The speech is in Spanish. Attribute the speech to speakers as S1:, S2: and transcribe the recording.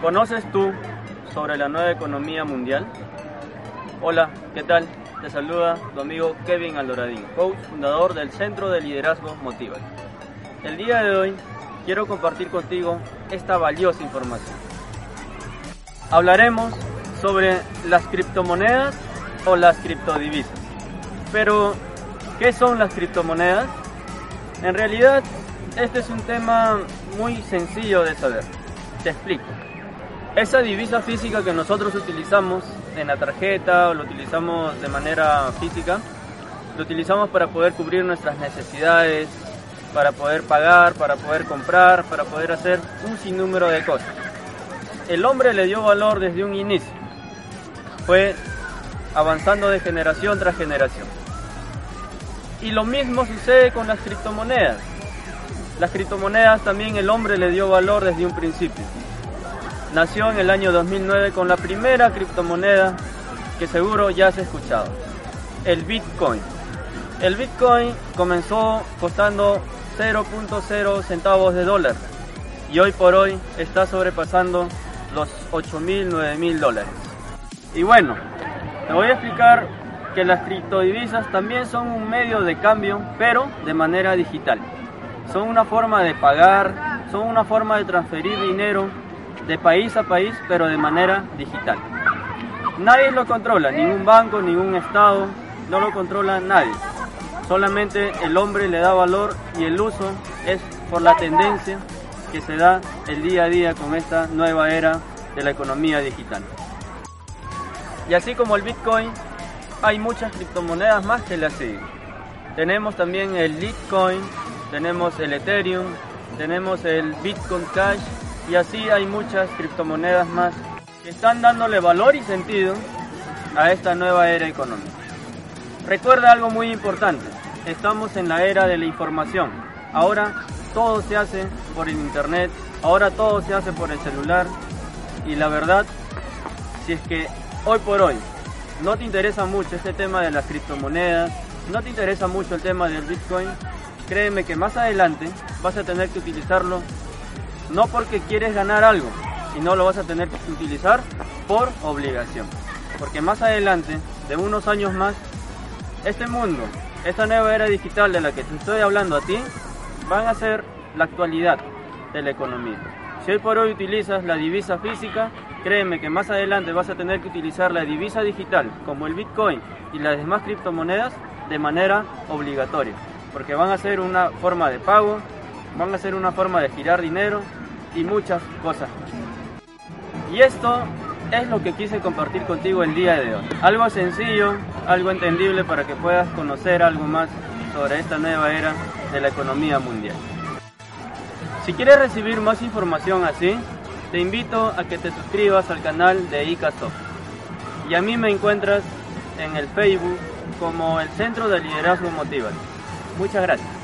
S1: ¿Conoces tú sobre la nueva economía mundial? Hola, ¿qué tal? Te saluda tu amigo Kevin Aldoradín, coach fundador del Centro de Liderazgo Motiva. El día de hoy quiero compartir contigo esta valiosa información. Hablaremos sobre las criptomonedas o las criptodivisas. Pero, ¿qué son las criptomonedas? En realidad, este es un tema muy sencillo de saber. Te explico. Esa divisa física que nosotros utilizamos en la tarjeta o lo utilizamos de manera física, lo utilizamos para poder cubrir nuestras necesidades, para poder pagar, para poder comprar, para poder hacer un sinnúmero de cosas. El hombre le dio valor desde un inicio. Fue avanzando de generación tras generación. Y lo mismo sucede con las criptomonedas. Las criptomonedas también el hombre le dio valor desde un principio nació en el año 2009 con la primera criptomoneda que seguro ya has escuchado, el Bitcoin. El Bitcoin comenzó costando 0.0 centavos de dólar y hoy por hoy está sobrepasando los 8.000, 9.000 dólares. Y bueno, te voy a explicar que las criptodivisas también son un medio de cambio, pero de manera digital. Son una forma de pagar, son una forma de transferir dinero de país a país, pero de manera digital. Nadie lo controla, ningún banco, ningún estado, no lo controla nadie. Solamente el hombre le da valor y el uso es por la tendencia que se da el día a día con esta nueva era de la economía digital. Y así como el Bitcoin, hay muchas criptomonedas más que le siguen. Tenemos también el Litecoin, tenemos el Ethereum, tenemos el Bitcoin Cash y así hay muchas criptomonedas más que están dándole valor y sentido a esta nueva era económica. Recuerda algo muy importante, estamos en la era de la información. Ahora todo se hace por el internet, ahora todo se hace por el celular y la verdad, si es que hoy por hoy no te interesa mucho este tema de las criptomonedas, no te interesa mucho el tema del Bitcoin, créeme que más adelante vas a tener que utilizarlo no porque quieres ganar algo, sino lo vas a tener que utilizar por obligación. Porque más adelante, de unos años más, este mundo, esta nueva era digital de la que te estoy hablando a ti, van a ser la actualidad de la economía. Si hoy por hoy utilizas la divisa física, créeme que más adelante vas a tener que utilizar la divisa digital, como el Bitcoin y las demás criptomonedas, de manera obligatoria. Porque van a ser una forma de pago, van a ser una forma de girar dinero y muchas cosas. Y esto es lo que quise compartir contigo el día de hoy. Algo sencillo, algo entendible para que puedas conocer algo más sobre esta nueva era de la economía mundial. Si quieres recibir más información así, te invito a que te suscribas al canal de ICASOF. Y a mí me encuentras en el Facebook como el Centro de Liderazgo Motiva. Muchas gracias.